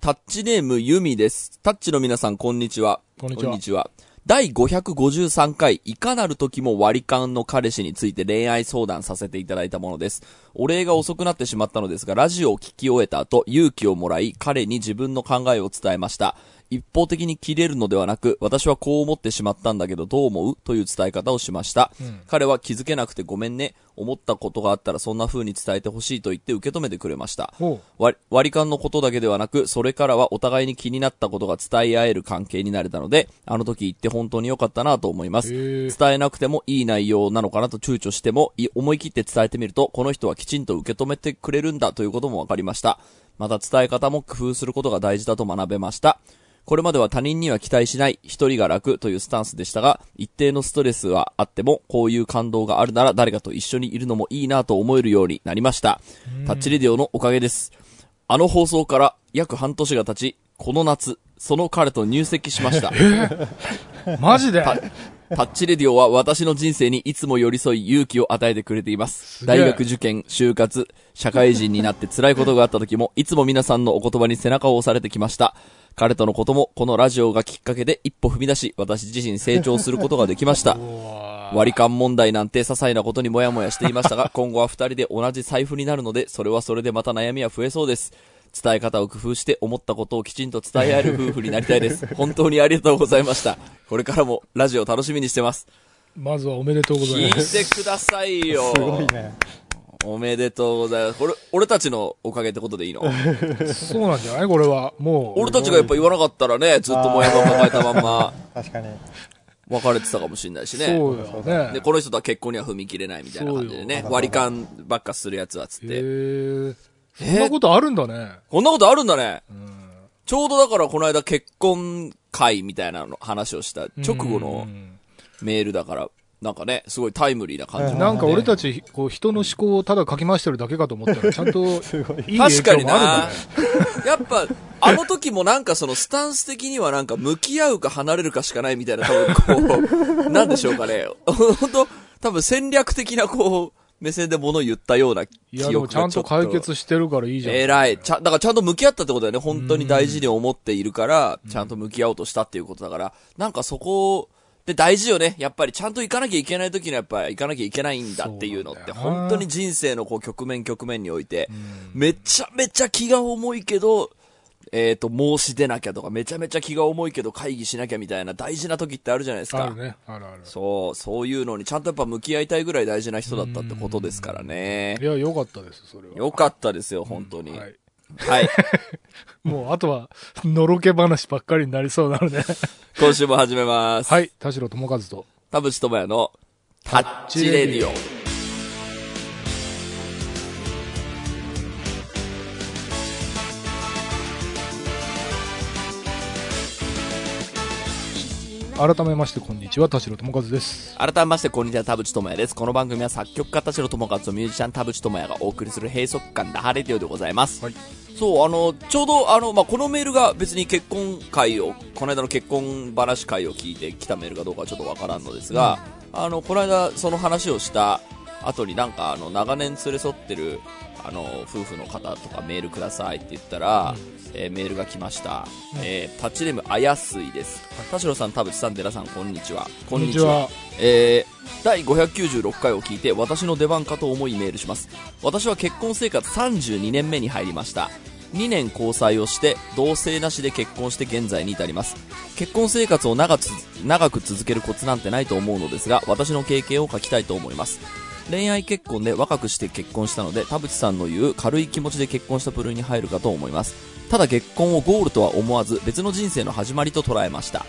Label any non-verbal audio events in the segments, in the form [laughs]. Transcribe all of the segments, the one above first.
タッチネームユミです。タッチの皆さん、こんにちは。こんにちは第553回、いかなる時も割り勘の彼氏について恋愛相談させていただいたものです。お礼が遅くなってしまったのですが、ラジオを聞き終えた後、勇気をもらい、彼に自分の考えを伝えました。一方的に切れるのではなく、私はこう思ってしまったんだけどどう思う？という伝え方をしました。彼は気づけなくてごめんね。思ったことがあったらそんな風に伝えてほしいと言って受け止めてくれました。ほ割割り勘のことだけではなく、それからはお互いに気になったことが伝え合える関係になれたので、あの時言って本当に良かったなと思います。伝えなくてもいい内容なのかなと躊躇しても、い思い切って伝えてみると、この人はきちんと受け止めてくれるんだということも分かりました。また伝え方も工夫することが大事だと学べました。これまでは他人には期待しない、一人が楽というスタンスでしたが、一定のストレスはあっても、こういう感動があるなら誰かと一緒にいるのもいいなと思えるようになりました。タッチレディオのおかげです。あの放送から約半年が経ち、この夏、その彼と入籍しました。う。[laughs] マジで？タタッチレディオは私の人生にいつも寄り添い勇気を与えてくれています。げえ大学受験、就活、社会人になって辛いことがあった時も、いつも皆さんのお言葉に背中を押されてきました。彼とのことも、このラジオがきっかけで一歩踏み出し、私自身成長することができました。[laughs] 割り勘問題なんて些細なことにもやもやしていましたが、今後は二人で同じ財布になるので、それはそれでまた悩みは増えそうです。伝え方を工夫して思ったことをきちんと伝え合える夫婦になりたいです。[laughs] 本当にありがとうございました。これからもラジオ楽しみにしてます。まずはおめでとうござ聞いいます。てくださいよ。すごいね。おめでとうございます。これ、俺たちのおかげってことでいいの？そうなんじゃない？これは。もう。俺たちがやっぱ言わなかったらね、ずっともやもや抱えたまんま確かに。別れてたかもしれないしね。そうだよで、ね。この人とは結婚には踏み切れないみたいな感じでね割り勘ばっかするやつはつっへて。え。そんなことあるんだね。こんなことあるんだね。ちょうどだからこの間結婚会みたいなの話をした直後のうんメールだから、なんかね、すごいタイムリーな感じ。なんか俺たち、こう、人の思考をただ書き回してるだけかと思ったら、[laughs] ちゃんと、いい確影か響になもあるんだね。。やっぱ、あの時もなんかそのスタンス的にはなんか向き合うか離れるかしかないみたいな多分こう、なんでしょうかね。本当多分戦略的なこう、目線で物を言ったような記いや、でもちゃんと。解決してるからいいじゃん。偉い。ちゃん、だからちゃんと向き合ったってことだよね。本当に大事に思っているから、ちゃんと向き合おうとしたっていうことだから、なんかそこで大事よね。やっぱりちゃんと行かなきゃいけない時にはやっぱり行かなきゃいけないんだっていうのって、本当に人生のこう局面局面において、めちゃめちゃ気が重いけど、えっ、と、申し出なきゃとか、めちゃめちゃ気が重いけど会議しなきゃみたいな大事な時ってあるじゃないですか。あるね。あるある。そう、そういうのにちゃんとやっぱ向き合いたいぐらい大事な人だったってことですからねい。や、よかったです、それは。よかったですよ、本当に。はい。はい。[laughs] もう、あとは、のろけ話ばっかりになりそうなので。今週も始めます。はい。田代智和と。田淵智也のタッチレディオ。改めまして、こんにちは。田代智和です。改めまして、こんにちは、田淵智也です。この番組は作曲家田代智和とミュージシャン田淵智也がお送りする閉塞感ダハレディオでございます。はいそう、あの、ちょうど、あの、まあ、このメールが別に結婚会を、この間の結婚話会を聞いてきたメールかどうかはちょっとわからんのですが、あの、この間その話をした後になんか、あの、長年連れ添ってる、あの、夫婦の方とかメールくださいって言ったら、えーメールが来ました。えータッチネームあやすいです。田代さん、田淵さん、寺さん、こんにちは。こんにちは。えー、第596回を聞いて私の出番かと思いメールします私は結婚生活32年目に入りました2年交際をして同棲なしで結婚して現在に至ります結婚生活を長く続けるコツなんてないと思うのですが私の経験を書きたいと思います恋愛結婚で若くして結婚したので田淵さんの言う軽い気持ちで結婚した部類に入るかと思います。ただ結婚をゴールとは思わず別の人生の始まりと捉えました。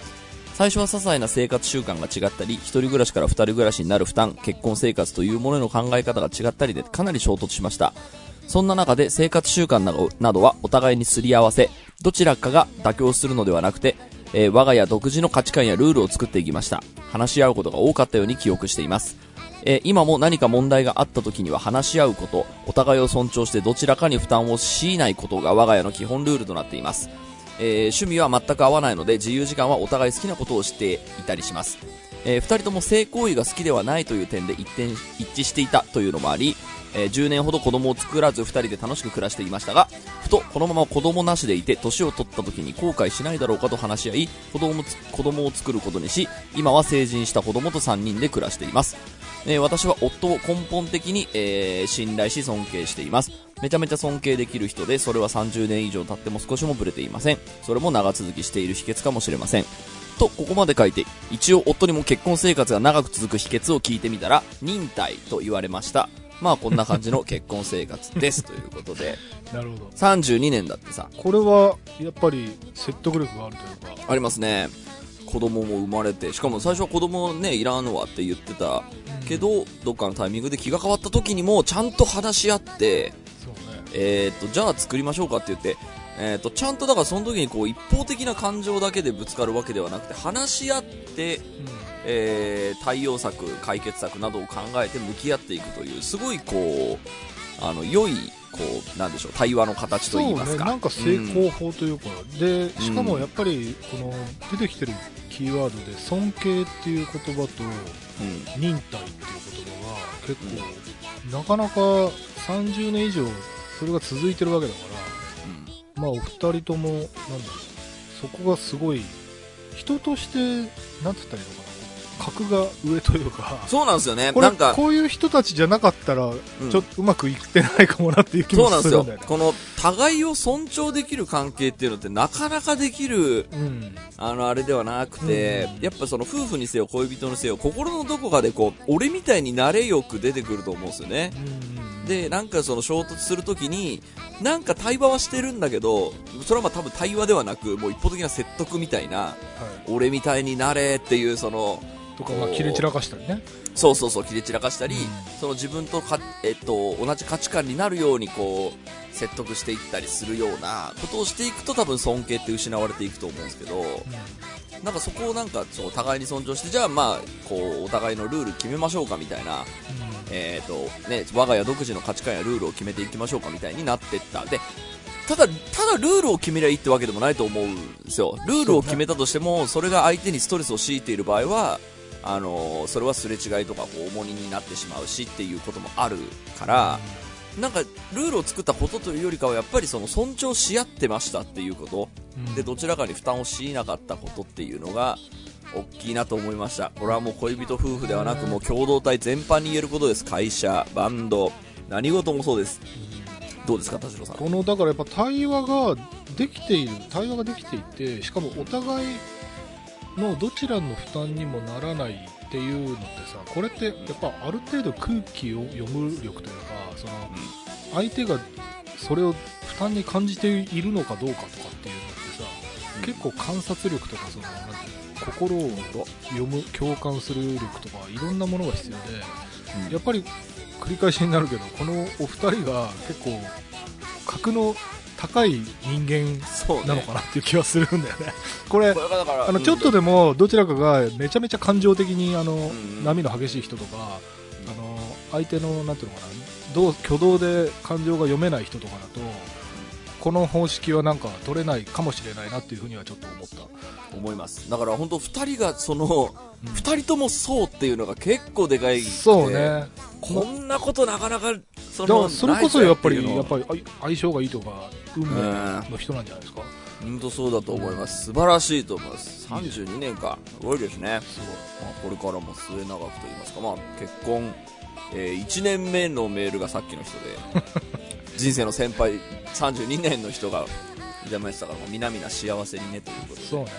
最初は些細な生活習慣が違ったり一人暮らしから二人暮らしになる負担結婚生活というものの考え方が違ったりでかなり衝突しました。そんな中で生活習慣などはお互いにすり合わせどちらかが妥協するのではなくて、えー我が家独自の価値観やルールを作っていきました。話し合うことが多かったように記憶しています。えー今も何か問題があった時には話し合うことお互いを尊重してどちらかに負担を強いないことが我が家の基本ルールとなっていますえー趣味は全く合わないので自由時間はお互い好きなことをしていたりしますえー二人とも性行為が好きではないという点で一点一致していたというのもあり、えー10年ほど子供を作らず二人で楽しく暮らしていましたが、ふとこのまま子供なしでいて年を取った時に後悔しないだろうかと話し合い、子供子供を作ることにし、今は成人した子供と3人で暮らしています。えー私は夫を根本的に、えー信頼し尊敬しています。めちゃめちゃ尊敬できる人で、それは30年以上経っても少しもブレていません。それも長続きしている秘訣かもしれません。と、ここまで書いて、一応夫にも結婚生活が長く続く秘訣を聞いてみたら、忍耐と言われました。まあこんな感じの結婚生活です。[laughs] ということで、なるほど。32年だってさ、これは、やっぱり説得力があるというか。ありますね。子供も生まれて、しかも最初は子供ね、いらんわって言ってた。けど、どっかのタイミングで気が変わった時にも、ちゃんと話し合って。えー、と、じゃあ作りましょうかって言って、えー、と、ちゃんとだからその時にこう一方的な感情だけでぶつかるわけではなくて、話し合って、えー対応策、解決策などを考えて向き合っていくという、すごいこう、あの、良い、こう、なんでしょう、対話の形といういうますか。なんか成功法というか、で、しかうん。もやっぱり、この、出てきてるキーワードで、尊敬っていう言葉と、うん。忍耐っていう言葉が、結構、なかなか30年以上、それが続いてるわけだから、まあ、お二人とも、なんだろう、そこがすごい、人として、なんつったらいいのかな、格が上というか、そうなんですよね。これなんか、こういう人たちじゃなかったら、うんちょっとうまくいってないかもなっていう気もそうなんでするんだよね。。この、互いを尊重できる関係っていうのってなかなかできる、うん。あの、あれではなくて、うんやっぱその夫婦にせよ恋人にせよ、心のどこかでこう、俺みたいになれよく出てくると思うんですよね。うん、で、なんかその衝突するときに、なんか対話はしてるんだけど、それはまあ多分対話ではなく、もう一方的な説得みたいな、は俺みたいになれっていうその、い。とか、まあ、切れ散らかしたりね。そうそうそう、切れ散らかしたり、うんその自分とか、えっと、同じ価値観になるようにこう、説得していったりするようなことをしていくと多分尊敬って失われていくと思うんですけど、なんかそこをなんかそう互いに尊重して、じゃあまあ、こう、お互いのルール決めましょうかみたいな、えっ、と、ね、我が家独自の価値観やルールを決めていきましょうかみたいになってった。で、ただ、ただルールを決めりゃいいってわけでもないと思うんですよ。ルールを決めたとしても、それが相手にストレスを強いている場合は、あのそれはすれ違いとかこう重荷になってしまうしっていうこともあるから、なんかルールを作ったことというよりかはやっぱりその尊重し合ってましたっていうこと、うん。でどちらかに負担を強いなかったことっていうのが大きいなと思いました。これはもう恋人夫婦ではなくもう共同体全般に言えることです。会社バンド何事もそうです。どうですか田代さん。このだからやっぱ対話ができている対話ができていてしかもお互いのどちらの負担にもならないっていうのってさこれってやっぱある程度空気を読む力というかその相手がそれを負担に感じているのかどうかとかっていうのってさ、結構観察力とかそのなんて心を読む共感する力とかいろんなものが必要でうん。やっぱり繰り返しになるけどこのお二人が結構格の高い人間なのかなっていう気はするんだよね。[laughs] これこれあのちょっとでもどちらかがめちゃめちゃ感情的にあのん。波の激しい人とかあの相手のなんていうのかなどう挙動で感情が読めない人とかだとこの方式はなんか取れないかもしれないなっていうふうにはちょっと思った。思います。だから本当二人がそのうん。二人ともそうっていうのが結構でかいそうね。こんなことなかなかそのそれこそやっぱりやっぱりあ相性がいいとか運命の人なんじゃないですか？本当そうだと思います。素晴らしいと思います。32年かすごいですね、すごい。まあ、これからも末永くと言いますか、まあ、結婚、え1年目のメールがさっきの人で人生の先輩32年の人がいたましたからもう皆々幸せにねということで。そうね。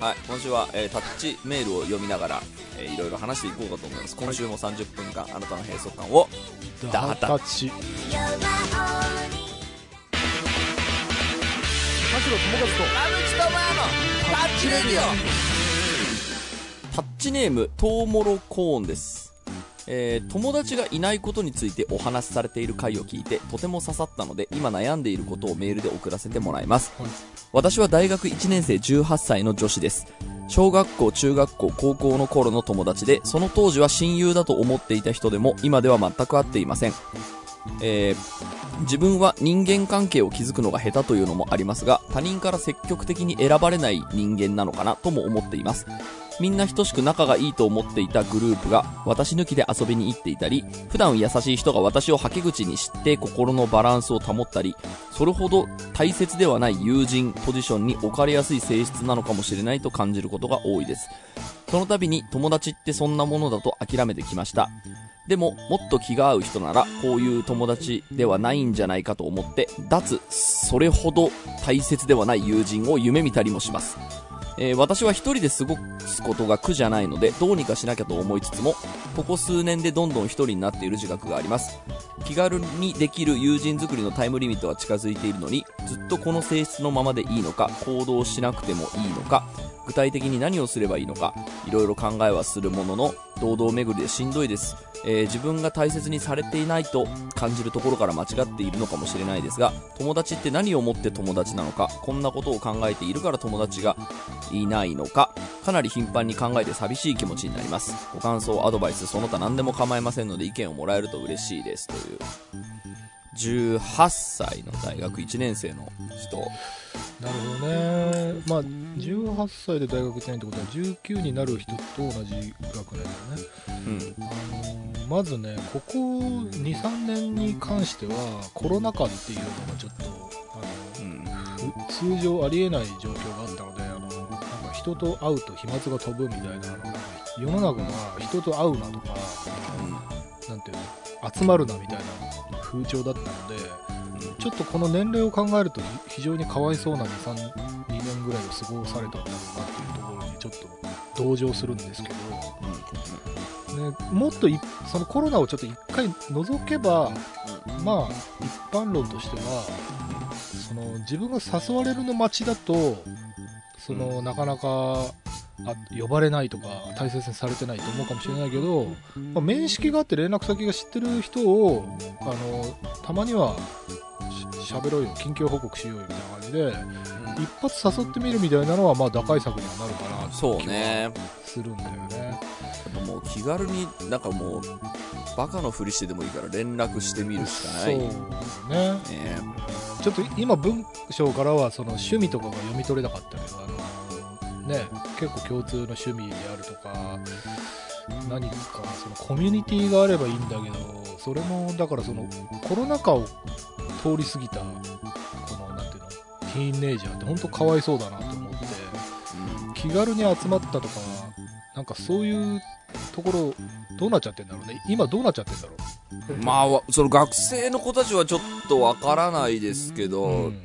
はい、今週は、えータッチメールを読みながら、えーいろいろ話していこうかと思います。今週も30分間、あなたの閉塞感をダータ。ッチ。田代友和と。タッチレディオタッチネームトウモロコーンです、えー友達がいないことについてお話しされている回を聞いてとても刺さったので今悩んでいることをメールで送らせてもらいます。はい。私は大学1年生18歳の女子です。小学校中学校高校の頃の友達でその当時は親友だと思っていた人でも今では全く会っていません。えー自分は人間関係を築くのが下手というのもありますが他人から積極的に選ばれない人間なのかなとも思っていますみんな等しく仲がいいと思っていたグループが私抜きで遊びに行っていたり、普段優しい人が私をはけ口にして心のバランスを保ったり、それほど大切ではない友人ポジションに置かれやすい性質なのかもしれないと感じることが多いです。その度に友達ってそんなものだと諦めてきました。でも、もっと気が合う人なら、こういう友達ではないんじゃないかと思って、脱、それほど大切ではない友人を夢見たりもします。えー私は一人で過ごすことが苦じゃないので、どうにかしなきゃと思いつつも、ここ数年でどんどん一人になっている自覚があります。気軽にできる友人作りのタイムリミットは近づいているのに、ずっとこの性質のままでいいのか、行動しなくてもいいのか、具体的に何をすればいいのか、いろいろ考えはするものの、堂々巡りでしんどいです。えー自分が大切にされていないと感じるところから間違っているのかもしれないですが、友達って何をもって友達なのか、こんなことを考えているから友達がいないのか、かなり頻繁に考えて寂しい気持ちになります。ご感想、アドバイス、その他何でも構いませんので意見をもらえると嬉しいです。という、18歳の大学1年生の人。なるほどね。まあ、18歳で大学1年ってことは、19になる人と同じ学年だよね。うん。あのーまずね、ここ2、3年に関しては、コロナ禍っていうのがちょっと、あうん。通常ありえない状況があったので、あのなんか人と会うと飛沫が飛ぶみたいな、世の中が人と会うなとか、なんていうの、集まるなみたいな風潮だったので、ちょっとこの年齢を考えると非常にかわいそうな2、3 2年ぐらいを過ごされたんだろうなっていうところにちょっと同情するんですけど、ね、もっといそのコロナをちょっと一回除けば、まあ一般論としてはその自分が誘われるの待ちだとその、なかなかあ呼ばれないとか大切にされてないと思うかもしれないけど、まあ、面識があって連絡先が知ってる人をあのたまにはし喋ろうよ。近況報告しようよみたいな感じで一発誘ってみるみたいなのはまあ打開策にはなるかなってそうね。するんだよね。やっぱもう気軽になんかもうバカのふりしてでもいいから連絡してみるしかない、そうね、ね。ちょっと今文章からはその趣味とかが読み取れなかったけどあのね結構共通の趣味であるとか何かそのコミュニティがあればいいんだけどそれもだからそのコロナ禍を通り過ぎたこのなんていうのティーンネイジャーって本当かわいそうだなと思って気軽に集まったとかなんかそういうところどうなっちゃってんだろうね。今どうなっちゃってんだろう。うん、まあわその学生の子たちはちょっとわからないですけど、うん。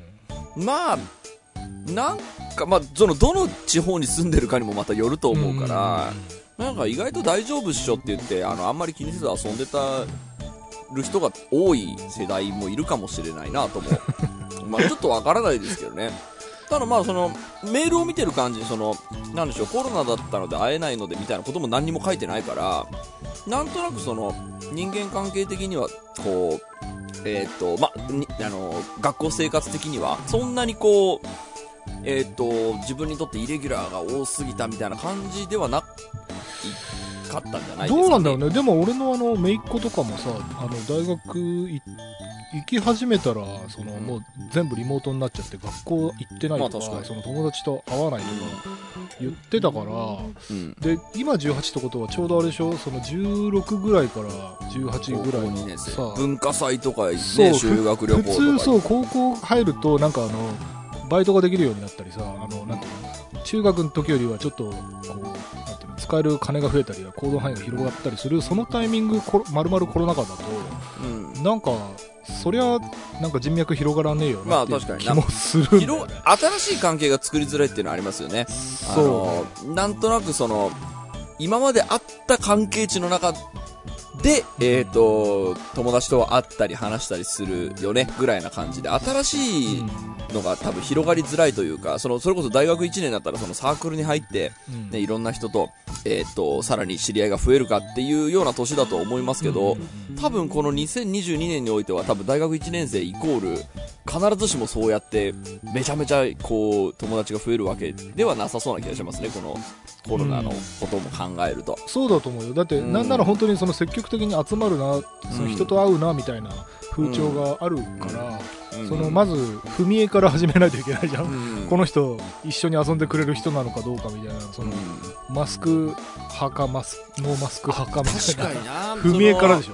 まあなんかまあそのどの地方に住んでるかにもまたよると思うから、なんか意外と大丈夫っしょって言ってあのあんまり気にせず遊んでたる人が多い世代もいるかもしれないなとも。[laughs] まあちょっとわからないですけどね。ただまあそのメールを見てる感じそのなんでしょうコロナだったので会えないのでみたいなことも何にも書いてないからなんとなくその人間関係的にはこうえっ、とまにあの学校生活的にはそんなにこうえっ、と自分にとってイレギュラーが多すぎたみたいな感じではなかったんじゃないですか、ね、どうなんだろうね、でも俺のあの姪っ子とかもさ、あの大学い行き始めたらその、うん。もう全部リモートになっちゃって、学校行ってないとか,、まあその友達と会わないとか言ってたから、うん。で今18ってことはちょうどあれでしょ、その16ぐらいから18ぐらい高校2のさ、文化祭とか、ね、そう修学旅行普とか通そう、高校入ると、なんかあの、バイトができるようになったりさ、あの、なんていうの、中学の時よりはちょっと、こう、使える金が増えたり、行動範囲が広がったりする、そのタイミング、まるまるコロナ禍だと、うん。なんか、そりゃ、なんか人脈広がらねえよまあなっていう確かにな。気もするね。新しい関係が作りづらいっていうのはありますよね。あそう。のなんとなくその今まであった関係値の中で、えっ、と、友達と会ったり話したりするよね、ぐらいな感じで、新しいのが多分広がりづらいというか、その、それこそ大学1年だったらそのサークルに入って、うん。ね、いろんな人と、えっ、と、さらに知り合いが増えるかっていうような年だと思いますけど、多分この2022年においては多分大学1年生イコール、必ずしもそうやって、めちゃめちゃこう、友達が増えるわけではなさそうな気がしますね、このコロナのことも考えると。そうだと思うよ。だって、うん。なんなら本当にその積極的に集まるなその人と会うなみたいな風潮があるから、うん。そのまず踏み絵から始めないといけないじゃん、うん。この人一緒に遊んでくれる人なのかどうかみたいなその、マスク派かマスノーマスク派かみ確たいな。踏み絵からでしょ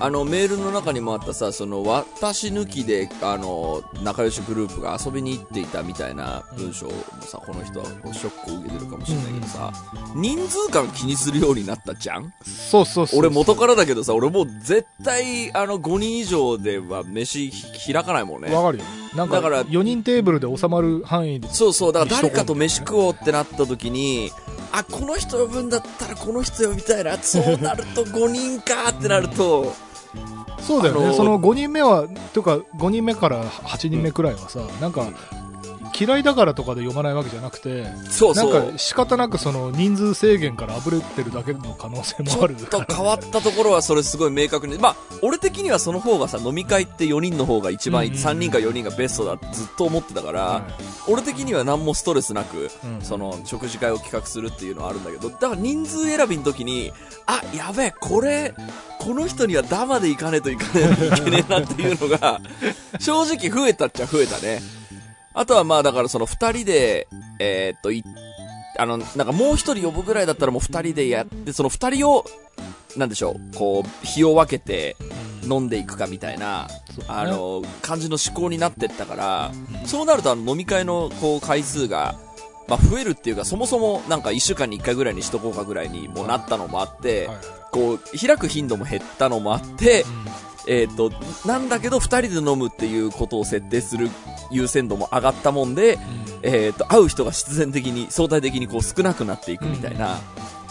あのメールの中にもあったさその私抜きであの仲良しグループが遊びに行っていたみたいな文章もさこの人はショックを受けてるかもしれないけどさ、人数感気にするようになったじゃん？そうそうそう俺元からだけどさ俺もう絶対あの5人以上では飯ひ開かないもんね。わかるよなんかだから4人テーブルで収まる範囲で。そうそうだから誰かと飯食おうってなった時にあこの人呼ぶんだったらこの人呼びたいなそうなると [laughs] 5人かってなるとそうだよね、あのその5人目はというか5人目から8人目くらいはさ、なんか嫌いだからとかで読まないわけじゃなくてそうそう。なんか仕方なくその人数制限からあぶれてるだけの可能性ちもある。ょっと変わったところはそれすごい明確に。まあ、俺的にはその方がさ、飲み会って4人の方が一番いい、うん。うん3人か4人がベストだってずっと思ってたから、は俺的には何もストレスなく、うん。その、食事会を企画するっていうのはあるんだけど、だから人数選びの時に、あ、やべえ、これ、この人にはダマで行かねえといかねえいけねえなっていうのが、正直増えたっちゃ増えたね。あとはまあだからその二人で、えーっと、い、あの、なんかもう一人呼ぶぐらいだったらもう二人でやって、その二人を、なんでしょう、こう、日を分けて飲んでいくかみたいな、あの、感じの思考になってったから、そうなるとあの飲み会のこう回数が、まあ増えるっていうか、そもそもなんか一週間に一回ぐらいにしとこうかぐらいにもうなったのもあって、こう、開く頻度も減ったのもあって、えっ、と、なんだけど二人で飲むっていうことを設定する優先度も上がったもんで、えっ、と、会う人が必然的に、相対的にこう少なくなっていくみたいな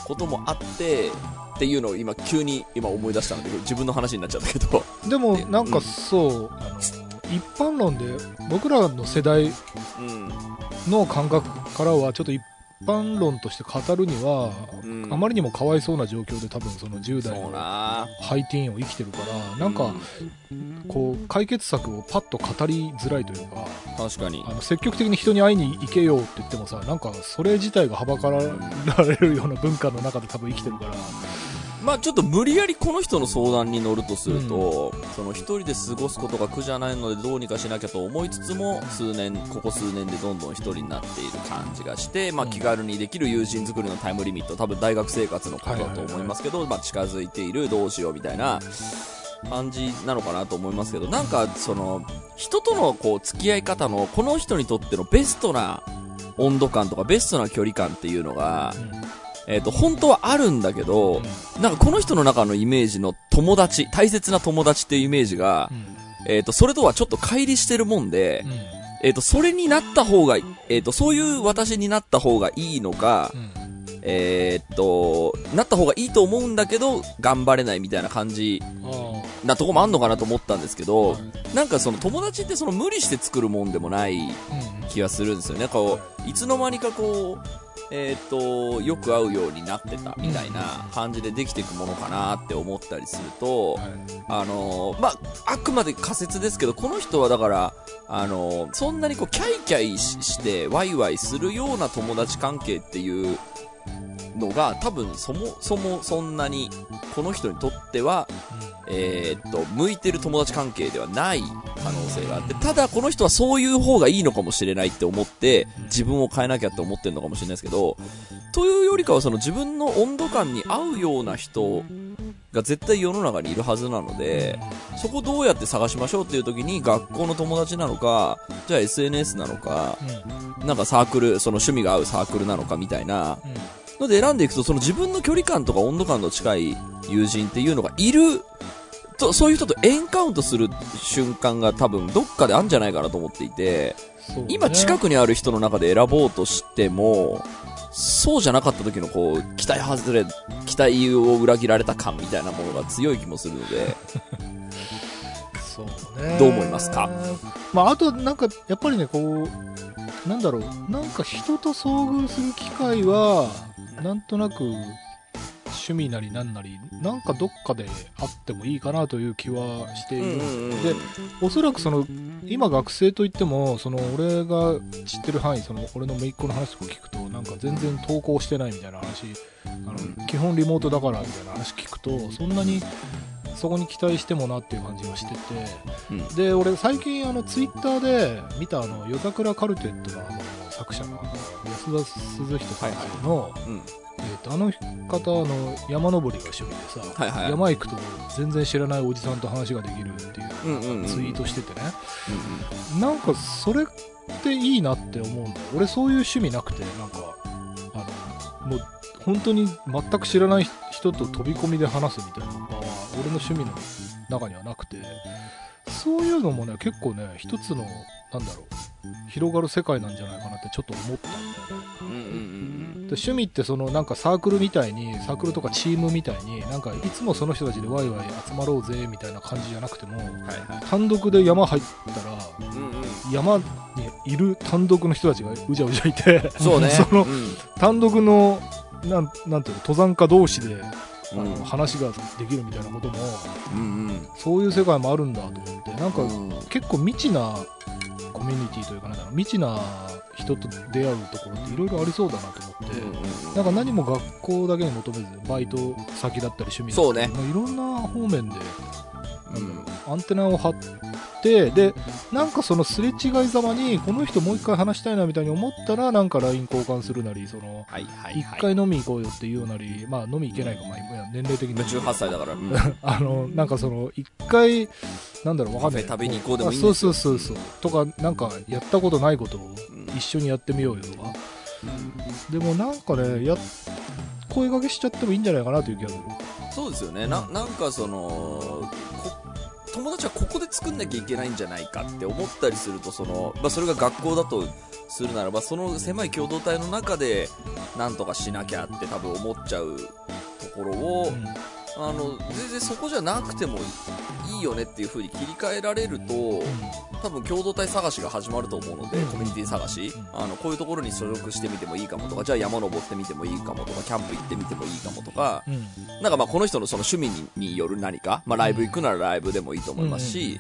こともあって、っていうのを今急に今思い出したので、自分の話になっちゃったけど。でもなんかそう、あの一般論で僕らの世代うん。の感覚からはちょっと一般論として語るには、うん。あまりにもかわいそうな状況で多分その10代そうのな。ハイティーンを生きてるからなんかこう解決策をパッと語りづらいというか確かに。あ。の積極的に人に会いに行けよって言ってもさなんかそれ自体がはばかられるような文化の中で多分生きてるからまあちょっと無理やりこの人の相談に乗るとすると、その一人で過ごすことが苦じゃないのでどうにかしなきゃと思いつつも、数年、ここ数年でどんどん一人になっている感じがして、まあうん気軽にできる友人作りのタイムリミット、多分大学生活のことだと思いますけど、まあ近づいている、どうしようみたいな感じなのかなと思いますけど、なんかその、人とのこう付き合い方の、この人にとってのベストな温度感とかベストな距離感っていうのが、えっ、と、本当はあるんだけど、なんかこの人の中のイメージの友達、大切な友達っていうイメージが、えっ、と、それとはちょっと乖離してるもんで、えっ、と、それになった方が、えっ、と、そういう私になった方がいいのか、えっ、と、なった方がいいと思うんだけど、頑張れないみたいな感じなとこもあんのかなと思ったんですけど、なんかその友達ってその無理して作るもんでもない気がするんですよね。こう、いつの間にかこう、えっ、と、よく会うようになってたみたいな感じでできていくものかなって思ったりすると、あのーまあ、あくまで仮説ですけど、この人はだから、あのーそんなにこう、キャイキャイしして、ワイワイするような友達関係っていうのが、多分そもそもそんなに、この人にとっては、えーっと、向いてる友達関係ではない可能性があって、ただこの人はそういう方がいいのかもしれないって思って、自分を変えなきゃって思ってるのかもしれないですけど、というよりかはその自分の温度感に合うような人が絶対世の中にいるはずなので、そこどうやって探しましょうっていう時に学校の友達なのか、じゃあ SNS なのか、なんかサークル、その趣味が合うサークルなのかみたいなので選んでいくと、その自分の距離感とか温度感の近い友人っていうのがいる、とそういう人とエンカウントする瞬間が多分どっかであるんじゃないかなと思っていて、今近くくにある人の中で選ぼうとしても、そうじゃなかった時のこう、期待外れ、期待を裏切られた感みたいなものが強い気もするので、[laughs] そうね。どう思いますか？まああとなんかやっぱりねこうなんだろう。なんか人と遭遇する機会はなんとなく趣味なりなんなりなんかどっかであってもいいかなという気はしている、でおそらくその今学生といってもその俺が知ってる範囲その俺の姪っ子の話とか聞くとなんか全然登校してないみたいな話あの、基本リモートだからみたいな話聞くとそんなにそこに期待してもなっていう感じがしてて、うん。で俺最近あのツイッターで見たあの夜桜カルテットのあの作者の安田鈴人先生の、うん。えー、とあの方あの山登りが趣味でさ、はいはい。山行くと全然知らないおじさんと話ができるっていううんうんうんツイートしててね、うん。なんかそれっていいなって思うんだよ。俺そういう趣味なくてなんかあのもう本当に全く知らない人と飛び込みで話すみたいな場は俺の趣味の中にはなくて。そういうのもね結構ね一つのなんだろう広がる世界なんじゃないかなってちょっと思ったんだよねうん。うんうんで趣味ってそのなんかサークルみたいにサークルとかチームみたいになんかいつもその人たちでワイワイ集まろうぜみたいな感じじゃなくてもうん。はいはい。単独で山入ったらうんうん。山にいる単独の人たちがうじゃうじゃいてそうね。[laughs] そのうん単独のなんなんていうの登山家同士で、あうんの話ができるみたいなこともうんうん。そういう世界もあるんだと思ってなんか、うん結構未知なコミュニティというかなんだろう未知な人と出会うところっていろいろありそうだなと思って、うんなんか何も学校だけに求めずバイト先だったり趣味だそうね。ったりまあいろんな方面でうんアンテナを張ってでなんかそのすれ違いざまにこの人もう一回話したいなみたいに思ったらなんか LINE 交換するなりそのはいはい一はい。回飲み行こうよっていうなり、まあ飲み行けないか、まあ今年齢的に。18歳だから。うん [laughs] あの、なんかその、一回、なんだろう、わかんない。食べに行こうでもいいそうそうそうそう。とか、なんか、やったことないことをうん一緒にやってみようよとか。でもなんかね、や、声掛けしちゃってもいいんじゃないかなという気がする。そうですよね。な、なんかその、こ友達はここで作んなきゃいけないんじゃないかって思ったりすると、その、まあ、それが学校だとするならば、その狭い共同体の中で、なんとかしなきゃって多分思っちゃうところを、うん。あの、全然そこじゃなくてもいいよねっていう風に切り替えられると、多分共同体探しが始まると思うので、うん。コミュニティ探し、あの、こういうところに所属してみてもいいかもとか、じゃあ山登ってみてもいいかもとか、キャンプ行ってみてもいいかもとか、なんかまあこの人のその趣味にによる何か、まあライブ行くならライブでもいいと思いますし、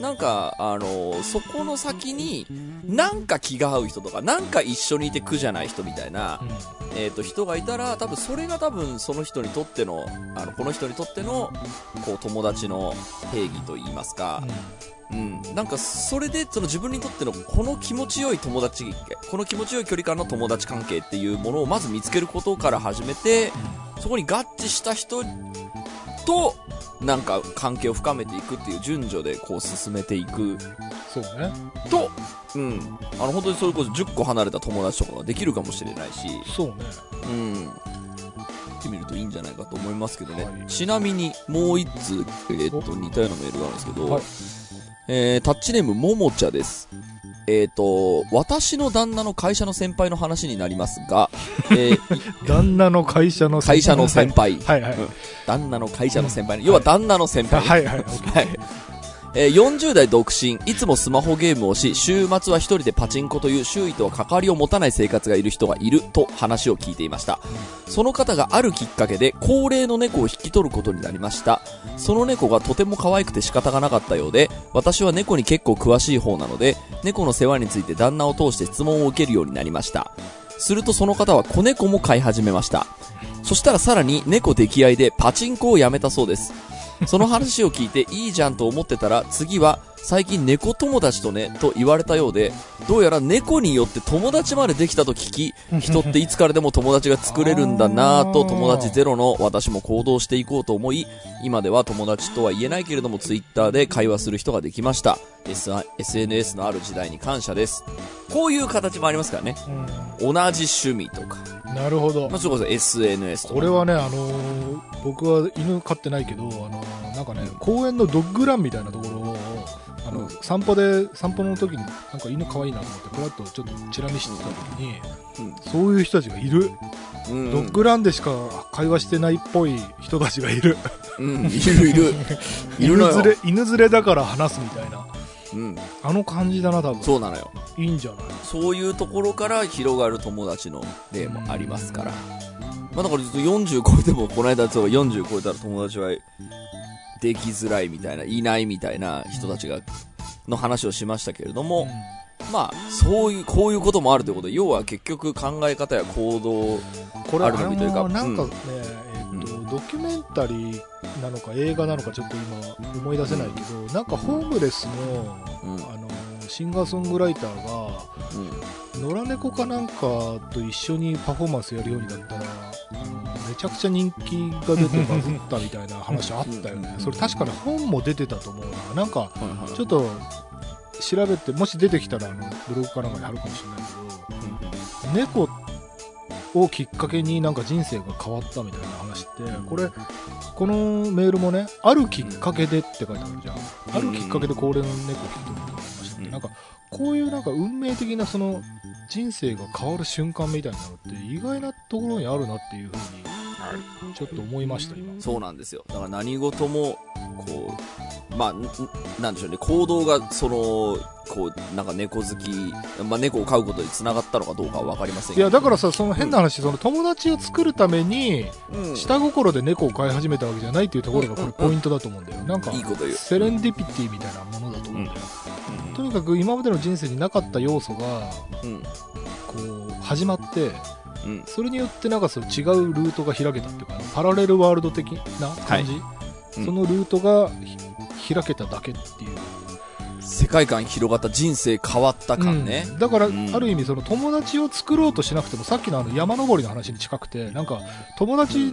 なんか、あのそこの先に、なんか気が合う人とか、なんか一緒にいて苦じゃない人みたいな、えっ、と、人がいたら、多分それが多分その人にとっての、あの、この人にとっての、こう友達の定義と言いますか、うん、なんかそれでその自分にとってのこの気持ちよい友達この気持ちよい距離感の友達関係っていうものをまず見つけることから始めてそこに合致した人となんか関係を深めていくっていう順序でこう進めていく。そうね。と、うん、あの本当にそれこそ10個離れた友達とかができるかもしれないし、そうね。うん、ってみるといいんじゃないかと思いますけどね、はい。ちなみにもう一通、えーっと似たようなメールがあるんですけど、はい。えータッチネームももちゃです。えっ、と、私の旦那の会社の先輩の話になりますが、[laughs] えー旦那の会社の会社の先輩、はいはい。うん旦那の会社の先輩、要は旦那の先輩、はいはい。はい。えー40代独身、いつもスマホゲームをし、週末は一人でパチンコという周囲とは関わりを持たない生活がいる人がいると話を聞いていました。その方があるきっかけで高齢の猫を引き取ることになりました。その猫がとても可愛くて仕方がなかったようで、私は猫に結構詳しい方なので、猫の世話について旦那を通して質問を受けるようになりました。するとその方は子猫も飼い始めました。そしたらさらに猫溺愛でパチンコをやめたそうです。その話を聞いていいじゃんと思ってたら次は最近猫友達とねと言われたようでどうやら猫によって友達までできたと聞き人っていつからでも友達が作れるんだなぁと友達ゼロの私も行動していこうと思い今では友達とは言えないけれどもツイッターで会話する人ができました。SNS のある時代に感謝です。こういう形もありますからね。同じ趣味とか、うんなるほど。まあ、。それこそ SNS とか。俺はね、あのー僕は犬飼ってないけど、あのーなんかね、公園のドッグランみたいなところ散歩で、散歩の時に、なんか犬可愛いなと思って、ふらっとちょっとチラ見してた時に、そういう人たちがいる。うんドッグランでしか会話してないっぽい人たちがいる。うん、いるいる [laughs] 犬連れ、犬連れだから話すみたいな。うん、あの感じだな、多分。そうなのよいいんじゃない？そういうところから広がる友達の例もありますから。まあだからずっと40超えても、この間そう40超えたら友達はできづらいみたいな、いないみたいな人たちが、の話をしましたけれども、まあ、そういう、こういうこともあるということで、要は結局考え方や行動、これ、あるのみというかあのーなんかね、うん。えっと、ドキュメンタリーなのか映画なのかちょっと今思い出せないけど、なんかホームレスのうん。あのシンガーソングライターがうん。野良猫かなんかと一緒にパフォーマンスやるようになったらあのめちゃくちゃ人気が出てバズったみたいな話あったよね。それ確かに本も出てたと思うな。なんかちょっと調べてもし出てきたらあのブログかなんかに貼るかもしれないけど猫をきっかけになんか人生が変わったみたいな話ってこれこのメールもねあるきっかけでって書いてあるじゃん。あるきっかけで高齢の猫を引き取ることになんかこういうなんか運命的なその人生が変わる瞬間みたいなのって意外なところにあるなっていうふうにちょっと思いました今。そうなんですよ。だから何事も、こう、まあ、んんなんでしょうね、行動が、その、こう、なんか猫好き、まあ、猫を飼うことにつながったのかどうかはわかりませんいやだからさその変な話、その友達を作るためにうん。下心で猫を飼い始めたわけじゃないっていうところがこれポイントだと思うんだよ。なんかいいこと言う。セレンディピティみたいなものだと思うんだよ、とにかく今までの人生になかった要素がうん。こう始まってうん。それによってなんかそう違うルートが開けたっていうかパラレルワールド的な感じ、うん。そのルートがひ開けただけっていう。世界観広がった人生変わった感ね。うん。だから、うん。ある意味その友達を作ろうとしなくてもさっきのあの山登りの話に近くてなんか友達、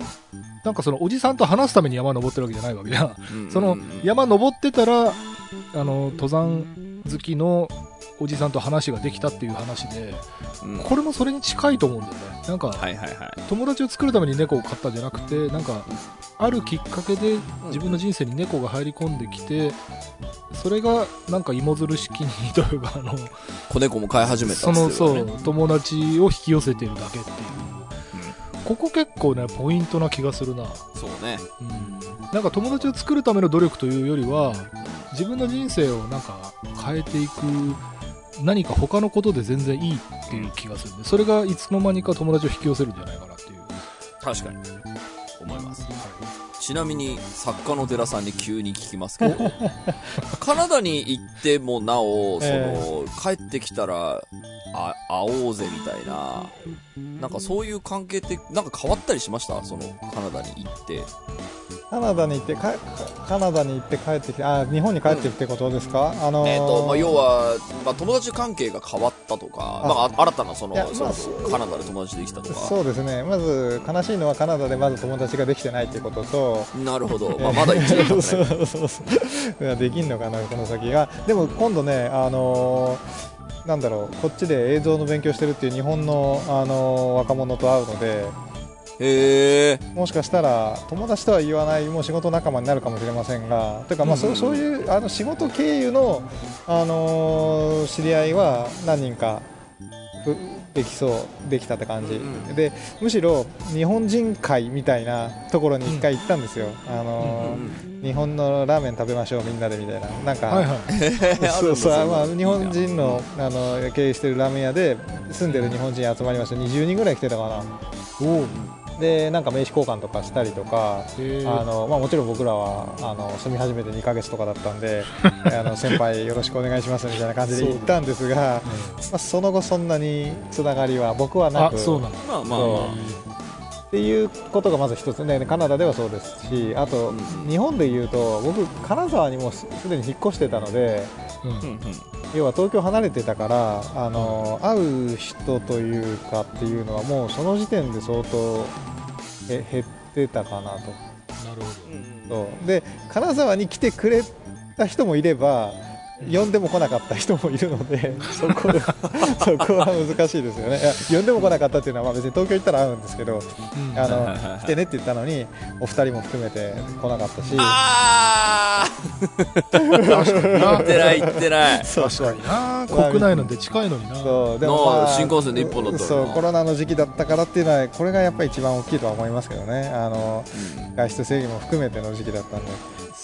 なんかそのおじさんと話すために山登ってるわけじゃないわけじゃん。うん。その山登ってたらあの登山好きのおじさんと話ができたっていう話でうんこれもそれに近いと思うんだよねなんかはいはいはい。友達を作るために猫を飼ったんじゃなくてなんかあるきっかけで自分の人生に猫が入り込んできてそれがなんか芋づる式にというかあの子猫も飼い始めたその。そう友達を引き寄せてるだけっていう、ここ結構ねポイントな気がするな、そうね。うん、なんか友達を作るための努力というよりは自分の人生をなんか変えていく何か他のことで全然いいっていう気がするんでそれがいつの間にか友達を引き寄せるんじゃないかなっていう、確かに。思います。ちなみに、作家の寺さんに急に聞きますけど、[laughs] カナダに行ってもなお、その、え帰ってきたら、あ、会おうぜみたいな、なんかそういう関係って、なんか変わったりしました？その、カナダに行って。カナダに行ってかカナダに行って帰ってきてあ日本に帰ってきてことですか、あのーえっ、と、まあ、要は、まあ、友達関係が変わったとか、あ。まあ、あ新たなそのまあカナダで友達できたとか。そうですね。まず悲しいのはカナダでまず友達ができてないっていうことと。なるほど。まあ、まだ1年経そってない。[laughs] うそうそう。いやできんのかなこの先が。でも今度ねあのーなんだろうこっちで映像の勉強してるっていう日本の、あのー若者と会うのでへえ。もしかしたら友達とは言わないもう仕事仲間になるかもしれませんがというか、まあそうそういうあの仕事経由の、あのー知り合いは何人かうできそうできたって感じ、うんでむしろ日本人会みたいなところに一回行ったんですよ、あのー日本のラーメン食べましょうみんなでみたいな。なんか、はいはい。[laughs] [laughs] そうそう。まあ、いいな日本人のあ。の経営してるラーメン屋で住んでる日本人集まりました。20人ぐらい来てたかな。おうでなんか名刺交換とかしたりとかあのまあ、もちろん僕らはあの住み始めて2ヶ月とかだったんで [laughs] あの先輩よろしくお願いしますみたいな感じで言ったんですが、まあ、その後そんなにつながりは僕はなくあそうなんだまあまあっていうことがまず一つねカナダではそうですしあと、日本でいうと僕金沢にもうすすでに引っ越してたのでうんあ。うんうん要は東京離れてたからあの、会う人というかっていうのはもうその時点で相当え減ってたかなと。なるほそうで金沢に来てくれた人もいれば呼んでも来なかった人もいるので [laughs] そこで [laughs] そこは難しいですよね。呼んでも来なかったっていうのはまあ別に東京行ったら会うんですけどど、うん。あの来てねって言ったのにお二人も含めて来なかったし。あー。行ってない行ってない。そう。確かにな。国内ので近いのにな。そうでなも、まあ、あ新幹線で一本だったそうコロナの時期だったからっていうのはこれがやっぱり一番大きいとは思いますけどね。あの外出制限も含めての時期だったんで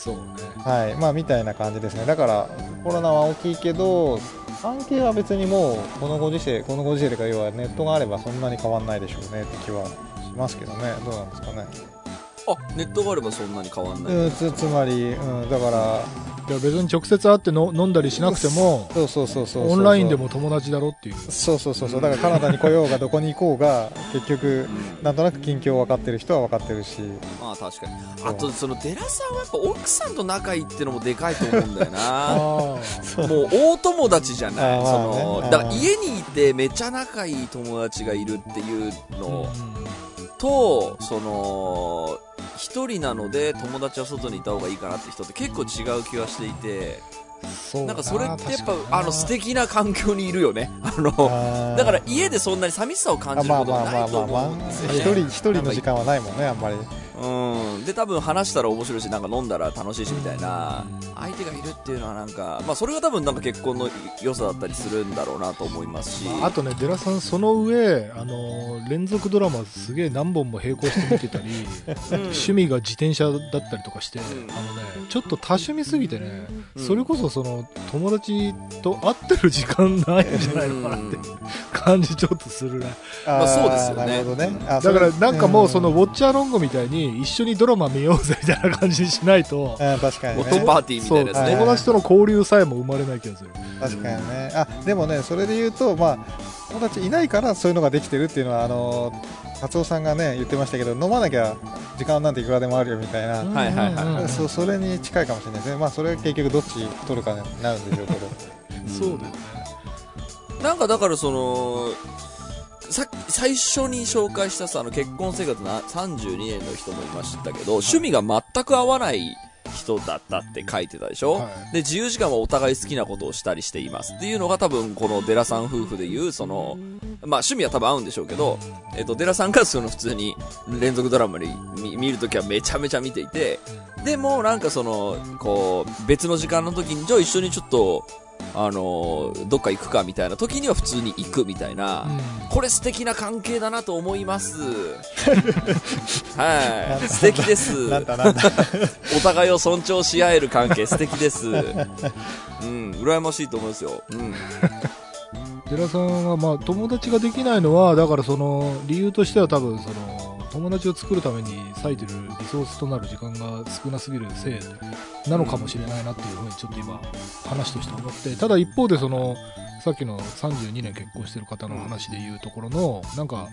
そうね。はい。まあみたいな感じですね。だからコロナは大きいけど関係は別にもうこのご時世このご時世というか要はネットがあればそんなに変わんないでしょうねって気はしますけどね。どうなんですかね。あネットがあればそんなに変わんない、うん、つつまり、うん、だから。いや別に直接会っての飲んだりしなくてもそうそうそうそうオンラインでも友達だろっていう。そうそうそうそう。だからカナダに来ようがどこに行こうが [laughs] 結局なんとなく近況分かってる人は分かってるし。まあ確かに。あとその寺さんはやっぱ奥さんと仲いいってのもでかいと思うんだよな。[laughs] あもう大友達じゃない、あーそのだから家にいてめちゃ仲いい友達がいるっていうのと、その一人なので友達は外にいた方がいいかなって人って結構違う気はしていてなんかそれってやっぱあの素敵な環境にいるよね。あのだから家でそんなに寂しさを感じることはないと思うんですよね。一人一人の時間はないもんねあんまりうん、で多分話したら面白いしなんか飲んだら楽しいしみたいな。相手がいるっていうのはなんか、まあ、それが多分なんか結婚の良さだったりするんだろうなと思いますし。あとね、デラさん、その上、あの連続ドラマすげえ何本も並行して見てたり、[laughs] 趣味が自転車だったりとかして、ん。あのね、ちょっと多趣味すぎてね、うん。それこそその友達と会ってる時間ないんじゃないのかなって感じちょっとするね。まあそうですよね。あーなるほどね。あだからなんかもうそのんウォッチャーロングみたいに一緒にドラマ見ようぜみたいな感じにしないと、うん確かにね。パーティーみたそいうなね。友達との交流さえも生まれない気がする。確かにね。あでもねそれで言うとまあ友達いないからそういうのができてるっていうのはあの達夫さんがね言ってましたけど飲まなきゃ時間なんていくらでもあるよみたいな、はいはいそそれに近いかもしれないですね。まあそれは結局どっち取るかになるんでしょうけど。[laughs] そうだよね。なんかだからそのさ最初に紹介したさあの結婚生活な32年の人もいましたけど、趣味が全く合わない人だったって書いてたでしょ、はい。で自由時間はお互い好きなことをしたりしています。っていうのが多分このデラさん夫婦でいうそのまあ趣味は多分合うんでしょうけど、えっと、デラさんがその普通に連続ドラマに見見るときはめちゃめちゃ見ていて、でもなんかその、こう、別の時間の時に、じゃあ一緒にちょっと、あの、どっか行くかみたいな時には普通に行くみたいな、これ素敵な関係だなと思います。[laughs] はい。素敵です。[laughs] お互いを尊重し合える関係素敵です。[laughs] うん、羨ましいと思いますよ。うん。寺さんはまあ友達ができないのはだからその理由としては多分その友達を作るために割いてるリソースとなる時間が少なすぎるせいなのかもしれないなっていうふうにちょっと今話として思ってただ一方でそのさっきの32年結婚してる方の話で言うところのなんか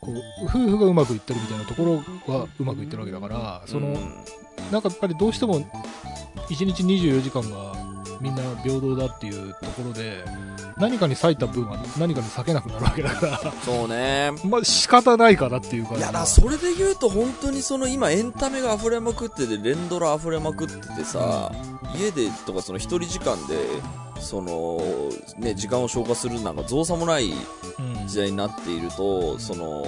こう夫婦がうまくいってるみたいなところはうまくいってるわけだからその、うん。なんかやっぱりどうしても1日24時間がみんな平等だっていうところで何かに割いた分は何かに割けなくなるわけだから。そうね。まあ仕方ないかなっていう感じ。いやだそれで言うと本当にその今エンタメが溢れまくってて連ドラ溢れまくっててさ、家でとかその一人時間でそのね時間を消化するなんか造作もないうん時代になっているとその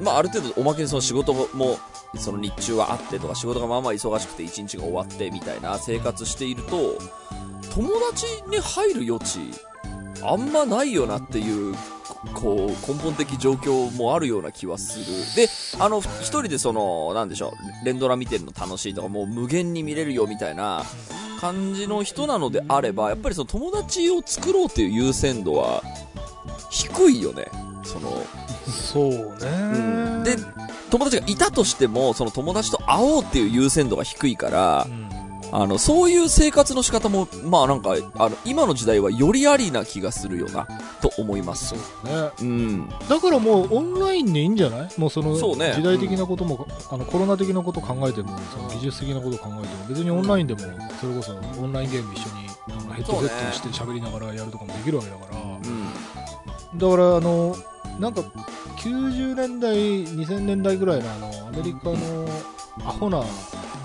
まあある程度おまけにその仕事もその日中はあってとか仕事がまあまあ忙しくて一日が終わってみたいな生活していると友達に入る余地あんまないよなっていうこう根本的状況もあるような気はする。であの一人でそのなんでしょう連ドラ見てるの楽しいとかもう無限に見れるよみたいな感じの人なのであればやっぱりその友達を作ろうっていう優先度は低いよね。そのそうね、うん。で友達がいたとしてもその友達と会おうっていう優先度が低いからうんあのそういう生活の仕方もまあなんかあの今の時代はよりありな気がするよなと思います。ね。うん。だからもうオンラインでいいんじゃない？もうそのそうね。時代的なことも、あのコロナ的なこと考えてもその技術的なこと考えても別にオンラインでもそれこそオンラインゲーム一緒にヘッドセットして喋りながらやるとかもできるわけだから、うん。だからあのなんか90年代2000年代ぐらいのあのアメリカのアホな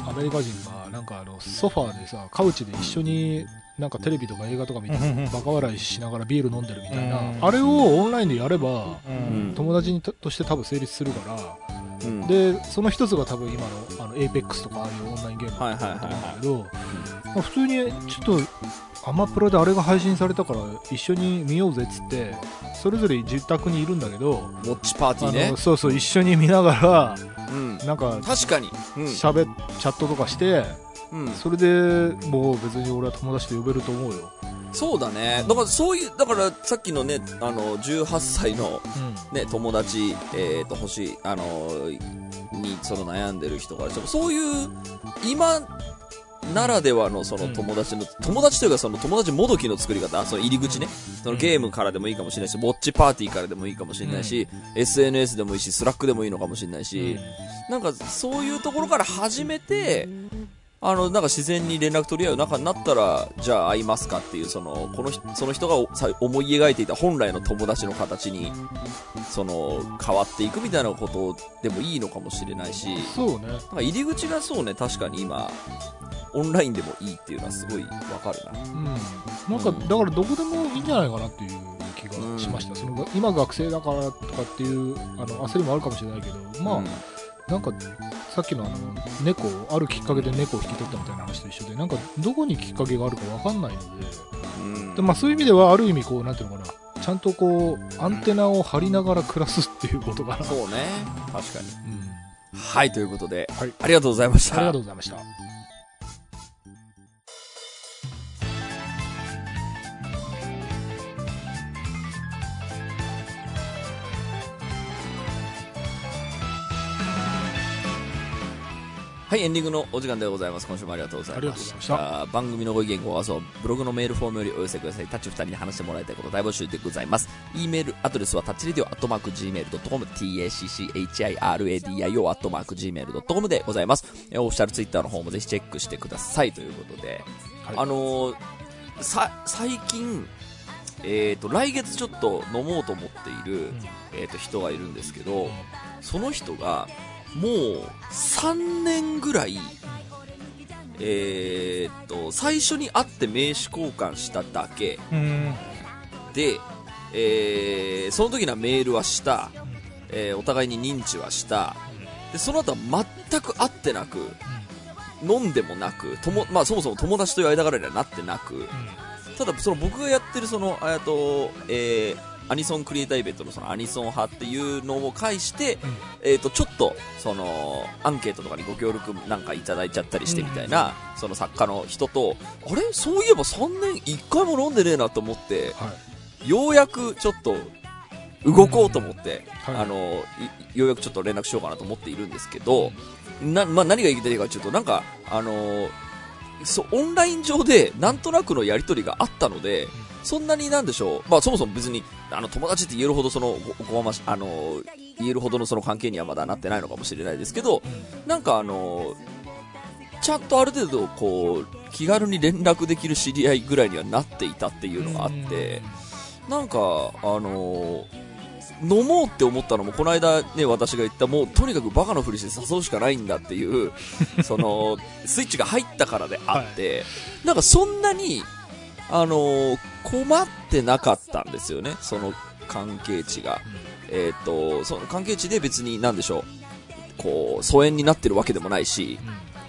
アメリカ人がなんかあのソファーでさカウチで一緒になんかテレビとか映画とか見てバカ笑いしながらビール飲んでるみたいな、うんあれをオンラインでやれば友達にととして多分成立するから。うん。でその一つが多分今のあの APEX とかああいうオンラインゲームだと思うんだけど、まあ普通にちょっとアマプラであれが配信されたから一緒に見ようぜっつってそれぞれ自宅にいるんだけど、ウォッチパーティあーね。のそうそう一緒に見ながらうんなんか確かに。うん。しゃべチャットとかしてうん。それでもう別に俺は友達と呼べると思うよ。そうだね。だからそういう、だからさっきのね、あの、18歳のね、友達、えっ、と、欲しい、あの、に、その悩んでる人が、そういう、今、ならではのその友達の、友達というかその友達もどきの作り方、その入り口ね、そのゲームからでもいいかもしれないし、ウォッチパーティーからでもいいかもしれないし、SNS でもいいし、スラックでもいいのかもしれないし、なんかそういうところから始めて、あの、なんか自然に連絡取り合う仲になったら、じゃあ会いますかっていう、その、この人、その人がさ思い描いていた本来の友達の形に、その、変わっていくみたいなことでもいいのかもしれないし、そうね。なんか入り口がそうね、確かに今、オンラインでもいいっていうのはすごいわかるな。うん。なんか、だからどこでもいいんじゃないかなっていう気がしました。その今学生だからとかっていう、あの、焦りもあるかもしれないけど、まあ、うんなんか、さっきのあの、猫、あるきっかけで猫を引き取ったみたいな話と一緒で、なんか、どこにきっかけがあるかわかんないので、うんでまあそういう意味では、ある意味、こう、なんていうのかな、ちゃんとこう、アンテナを張りながら暮らすっていうことかな。そうね。確かに。うん。はい、ということで、はいありがとうございました。ありがとうございました。はい、エンディングのお時間でございます。今週もありがとうございます。とうございまあー番組のご意見ご感想、ブログのメールフォームよりお寄せください。タッチ二人に話してもらいたいこと大募集でございます。e メールアドレスはタッチレディオアットマーク Gmail.com、tacchiradio アットマーク Gmail.com でございます。えーオフィシャルツイッターの方もぜひチェックしてくださいということで、はいあのーさ、最近、えっ、と、来月ちょっと飲もうと思っている、えっ、と、人がいるんですけど、その人が、もう3年ぐらい、えーっと、最初に会って名刺交換しただけ。うん。で、えーその時のメールはした、えーお互いに認知はした、で、その後は全く会ってなく、飲んでもなく、とも、まあそもそも友達という間柄にはなってなく、ただその僕がやってるその、えっと、えーアニソンクリエイターイベントのそのアニソン派っていうのを介して、えっ、と、ちょっと、その、アンケートとかにご協力なんかいただいちゃったりしてみたいな、その作家の人と、あれ？そういえば3年1回も飲んでねえなと思って、はい。ようやくちょっと、動こうと思って、はい。あの、いようやくちょっと連絡しようかなと思っているんですけど、な、まあ、何が言いたいかというと、なんか、あのそう、オンライン上でなんとなくのやりとりがあったので、そんなになんでしょう、まあそもそも別に、あの、友達って言えるほどその、ご、ごまあの、言えるほどのその関係にはまだなってないのかもしれないですけど、なんかあの、ちゃんとある程度こう、気軽に連絡できる知り合いぐらいにはなっていたっていうのがあって、なんか、あの飲もうって思ったのも、この間ね、私が言った、もうとにかくバカのふりして誘うしかないんだっていう、[laughs] その、スイッチが入ったからであって、なんかそんなに、あの困ってなかったんですよね、その関係値が。えっ、と、その関係値で別に、なんでしょう、こう、疎遠になってるわけでもないし、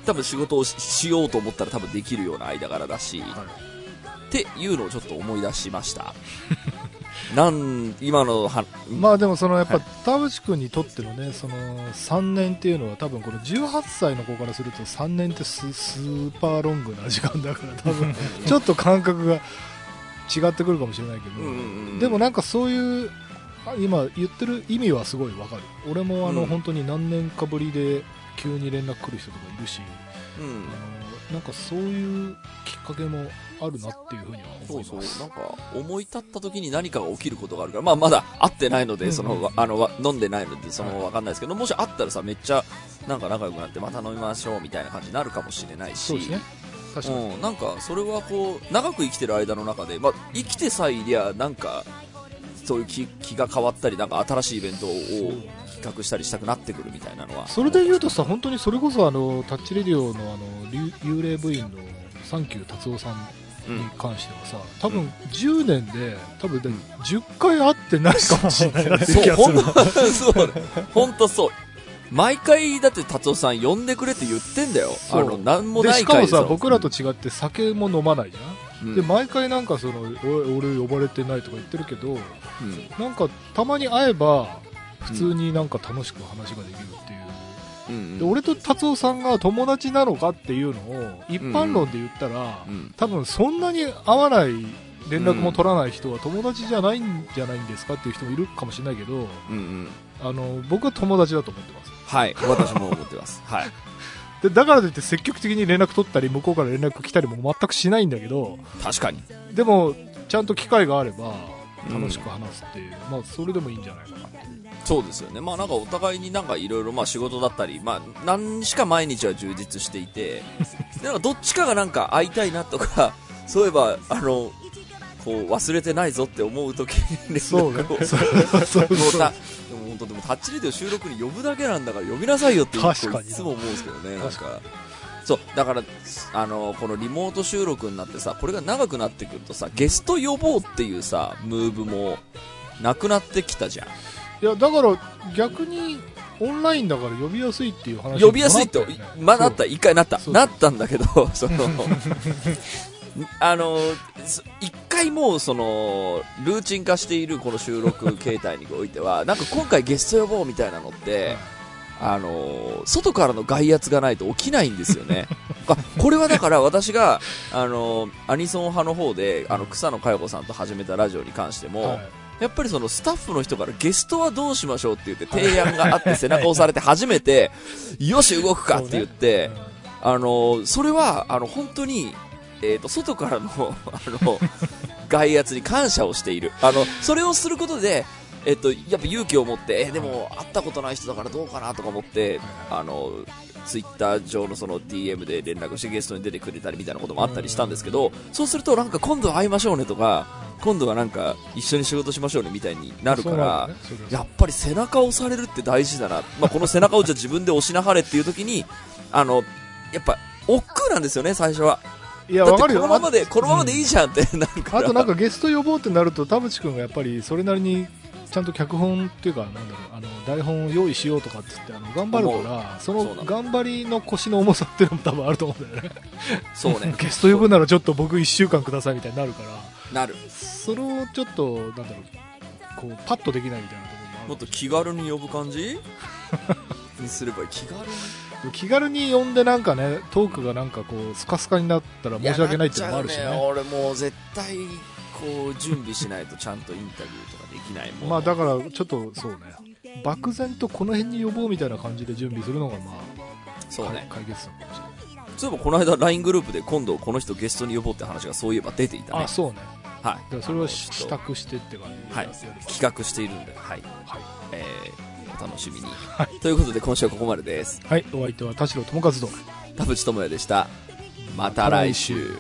多分仕事をししようと思ったら多分できるような間柄だし、はいっていうのをちょっと思い出しました。[laughs] なん、今のは、まあでもそのやっぱ、はい。田淵君にとってのねその3年っていうのは多分この18歳の子からすると3年ってススーパーロングな時間だから多分 [laughs] ちょっと感覚が違ってくるかもしれないけど、うんうんうんでもなんかそういうあ今言ってる意味はすごいわかる。俺もあの、うん。本当に何年かぶりで急に連絡来る人とかいるし、うん。あのなんかそういうきっかけもあるなっていうふうにはそうそう。思います。なんか思い立った時に何かが起きることがあるから、まあまだ会ってないので、その、あの、わ飲んでないので、その、はいわかんないですけど、もし会ったらさ、めっちゃ、なんか仲良くなって、また飲みましょうみたいな感じになるかもしれないし、そうですね。確かに、うん、なんか、それはこう、長く生きてる間の中で、まあ、生きてさえいりゃ、なんか、そういう気気が変わったり、なんか新しいイベントを企画したりしたくなってくるみたいなのは。それで言うとさ、本当にそれこそあのタッチレディオのあのり幽霊部員のサンキュー達夫さんうんに関してはさ、多分10年で、多分で10回会ってないかもしれないそう、ほんがする。と、[laughs] そうね。ほんとそう。毎回、だって達夫さん呼んでくれって言ってんだよ。あの、なんもでない回しかもさ、僕らと違って酒も飲まないじゃん。うんで、毎回なんかその、お俺呼ばれてないとか言ってるけど、うんなんかたまに会えば、普通になんか楽しく話ができるっていう。うんで俺と達夫さんが友達なのかっていうのを一般論で言ったら、うん多分そんなに合わない連絡も取らない人は友達じゃないんじゃないんですかっていう人もいるかもしれないけど、うんうん。あの、僕は友達だと思ってます。はい。私も思ってます。はい。で、だからといって積極的に連絡取ったり、向こうから連絡来たりも全くしないんだけど、確かに。でも、ちゃんと機会があれば、楽しく話すっていう、まあ、それでもいいんじゃないかな。そうですよね。まあなんかお互いになんかいろいろまあ仕事だったり、まあ何しか毎日は充実していて、で [laughs] なんかどっちかがなんか会いたいなとか、[laughs] そういえば、あの、こう忘れてないぞって思う時に連そうね絡を。。そうそうそう本当でもタッチリデオ収録に呼ぶだけなんだから呼びなさいよっていつも思うんですけどねなん確かそうだからあのこのリモート収録になってさこれが長くなってくるとさゲスト呼ぼうっていうさムーブもなくなってきたじゃん。いや、だから、逆に、オンラインだから呼びやすいっていう話呼びやすいとまあなった一回なった。なったんだけどその [laughs] あのそ一回もうそのルーチン化しているこの収録形態においては [laughs] なんか今回ゲスト呼ぼうみたいなのってあの外からの外圧がないと起きないんですよね。[laughs] あこれはだから私があのアニソン派の方であの草野佳代子さんと始めたラジオに関しても、はい。やっぱりそのスタッフの人からゲストはどうしましょうって言って提案があって背中を押されて初めて、よし動くかって言って、あの、それは、あの、本当に、えっ、と、外からの、[laughs] あの、外圧に感謝をしている。あの、それをすることで、えっ、と、やっぱ勇気を持って、えーでも、会ったことない人だからどうかなとか思って、あの、ツイッター上のその DM で連絡してゲストに出てくれたりみたいなこともあったりしたんですけど、そうするとなんか今度は会いましょうねとか、今度はなんか一緒に仕事しましょうねみたいになるから、やっぱり背中を押されるって大事だな、まあ、この背中をじゃあ自分で押しなはれっていう時にあのやっぱ億劫なんですよね最初はいや、わかるよ。このままでこのままでいいじゃんってなるか。ら、あとなんかゲスト呼ぼうってなると田淵君がやっぱりそれなりにちゃんと脚本っていうかなんだろうあの台本を用意しようとかって言ってあの頑張るからそのの頑張りの腰の重さっていうのも多分あると思うんだよね。そうね。[laughs] ゲスト呼ぶならちょっと僕1週間くださいみたいになるから。なる。それをちょっとなんだろうこうパッとできないみたいなところもある。もっと気軽に呼ぶ感じ？[laughs] にすればいい。気軽に気軽に呼んでなんかねトークがなんかこうスカスカになったら申し訳ないっていうのもあるしね。やなっちゃう俺もう絶対こう準備しないとちゃんとインタビューとかできないもん。まあだからちょっとそうね。漠然とこの辺に呼ぼうみたいな感じで準備するのがまあそうね。解決策かもしれない。そういえばこの間 LINE グループで今度この人ゲストに呼ぼうって話がそういえば出ていたね。あそうね。はい。それは支度してって感じではい。企画しているんで。はい。はい、えー、お楽しみに、ということで今週はここまでです。はい、お相手は田代智和と。田淵智也でした。また来週